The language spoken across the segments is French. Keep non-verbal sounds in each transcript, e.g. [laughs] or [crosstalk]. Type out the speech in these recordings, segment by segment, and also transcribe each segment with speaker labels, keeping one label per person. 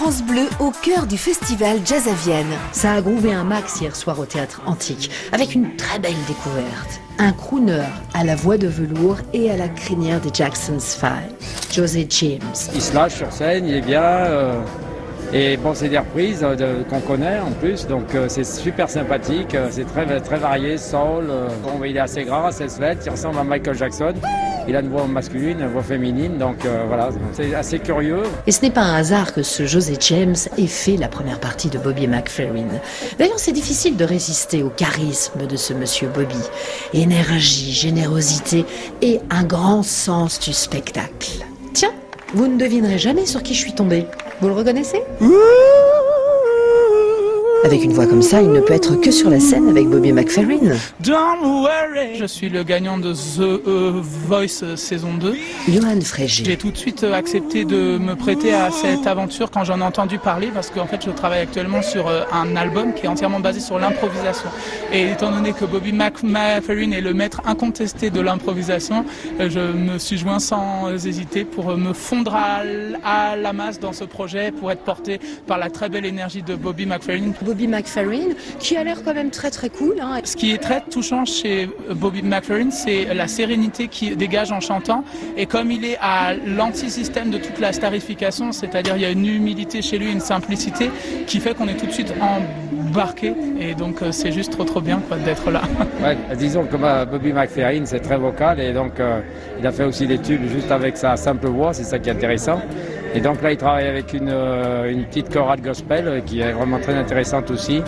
Speaker 1: France Bleu au cœur du festival Jazz à Vienne.
Speaker 2: Ça a grouvé un max hier soir au théâtre antique, avec une très belle découverte. Un crooner à la voix de velours et à la crinière des Jackson's Five, José James.
Speaker 3: Il se lâche sur scène, il est bien. euh, et bon, c'est des reprises euh, de- qu'on connaît en plus, donc euh, c'est super sympathique, c'est très, très varié, soul. euh, bon, il est assez gras, assez svelte, il ressemble à Michael Jackson. Il a une voix masculine, une voix féminine, donc euh, voilà, c'est assez curieux.
Speaker 2: Et ce n'est pas un hasard que ce José James ait fait la première partie de Bobby McFerrin. D'ailleurs, c'est difficile de résister au charisme de ce monsieur Bobby. Énergie, générosité et un grand sens du spectacle. Tiens, vous ne devinerez jamais sur qui je suis tombée. Vous le reconnaissez? Avec une voix comme ça, il ne peut être que sur la scène avec Bobby McFerrin.
Speaker 4: Don't worry. Je suis le gagnant de The euh, Voice euh, saison 2.
Speaker 2: Johan Frégé.
Speaker 4: J'ai tout de suite euh, accepté de me prêter à cette aventure quand j'en ai entendu parler parce qu'en fait je travaille actuellement sur un album qui est entièrement basé sur l'improvisation. Et étant donné que Bobby McFerrin est le maître incontesté de l'improvisation, je me suis joint sans hésiter pour me fondre à la masse dans ce projet pour être porté par la très belle énergie de Bobby McFerrin
Speaker 2: Bobby McFerrin, qui a l'air quand même très très cool. Hein.
Speaker 4: Ce qui est très touchant chez Bobby McFerrin, c'est la sérénité qu'il dégage en chantant. Et comme il est à l'anti-système de toute la starification, c'est-à-dire il y a une humilité chez lui, une simplicité, qui fait qu'on est tout de suite embarqué. Et donc euh, c'est juste trop trop bien d'être là. [laughs]
Speaker 3: Ouais, disons que bah, Bobby McFerrin, c'est très vocal et donc euh, il a fait aussi des tubes juste avec sa simple voix, c'est ça qui est intéressant. Et donc là, il travaille avec une, euh, une petite chorale gospel qui est vraiment très intéressante aussi.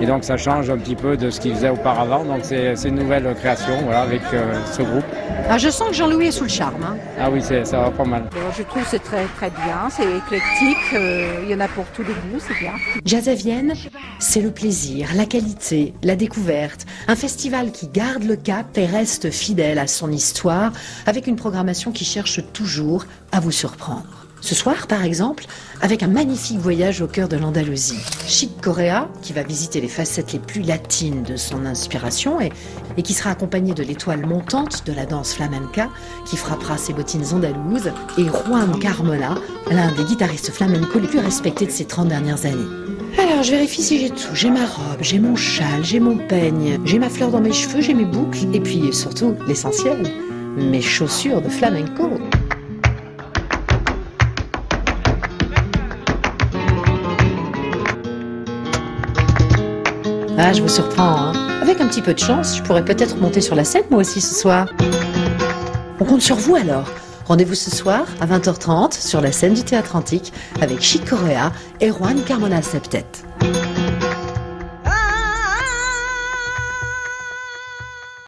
Speaker 3: Et donc ça change un petit peu de ce qu'il faisait auparavant. Donc c'est une nouvelle création voilà, avec euh, ce groupe.
Speaker 5: Ah, je sens que Jean-Louis est sous le charme. hein.
Speaker 3: Ah oui, c'est- ça va pas mal.
Speaker 6: Bon, je trouve que c'est très très bien, c'est éclectique, euh, il y en a pour tous les goûts, c'est bien.
Speaker 2: Jazz à Vienne, c'est le plaisir, la qualité, la découverte. Un festival qui garde le cap et reste fidèle à son histoire, avec une programmation qui cherche toujours à vous surprendre. Ce soir, par exemple, avec un magnifique voyage au cœur de l'Andalousie. Chic Corea, qui va visiter les facettes les plus latines de son inspiration et, et qui sera accompagné de l'étoile montante de la danse flamenca, qui frappera ses bottines andalouses, et Juan Carmona, l'un des guitaristes flamenco les plus respectés de ces 30 dernières années. Alors, je vérifie si j'ai tout. J'ai ma robe, j'ai mon châle, j'ai mon peigne, j'ai ma fleur dans mes cheveux, j'ai mes boucles, et puis surtout, l'essentiel, mes chaussures de flamenco. Ah, je vous surprends, hein. Avec un petit peu de chance, je pourrais peut-être monter sur la scène moi aussi ce soir. On compte sur vous alors. Rendez-vous ce soir à 20h30 sur la scène du Théâtre Antique avec Chic Corea et Juan Carmona Septet.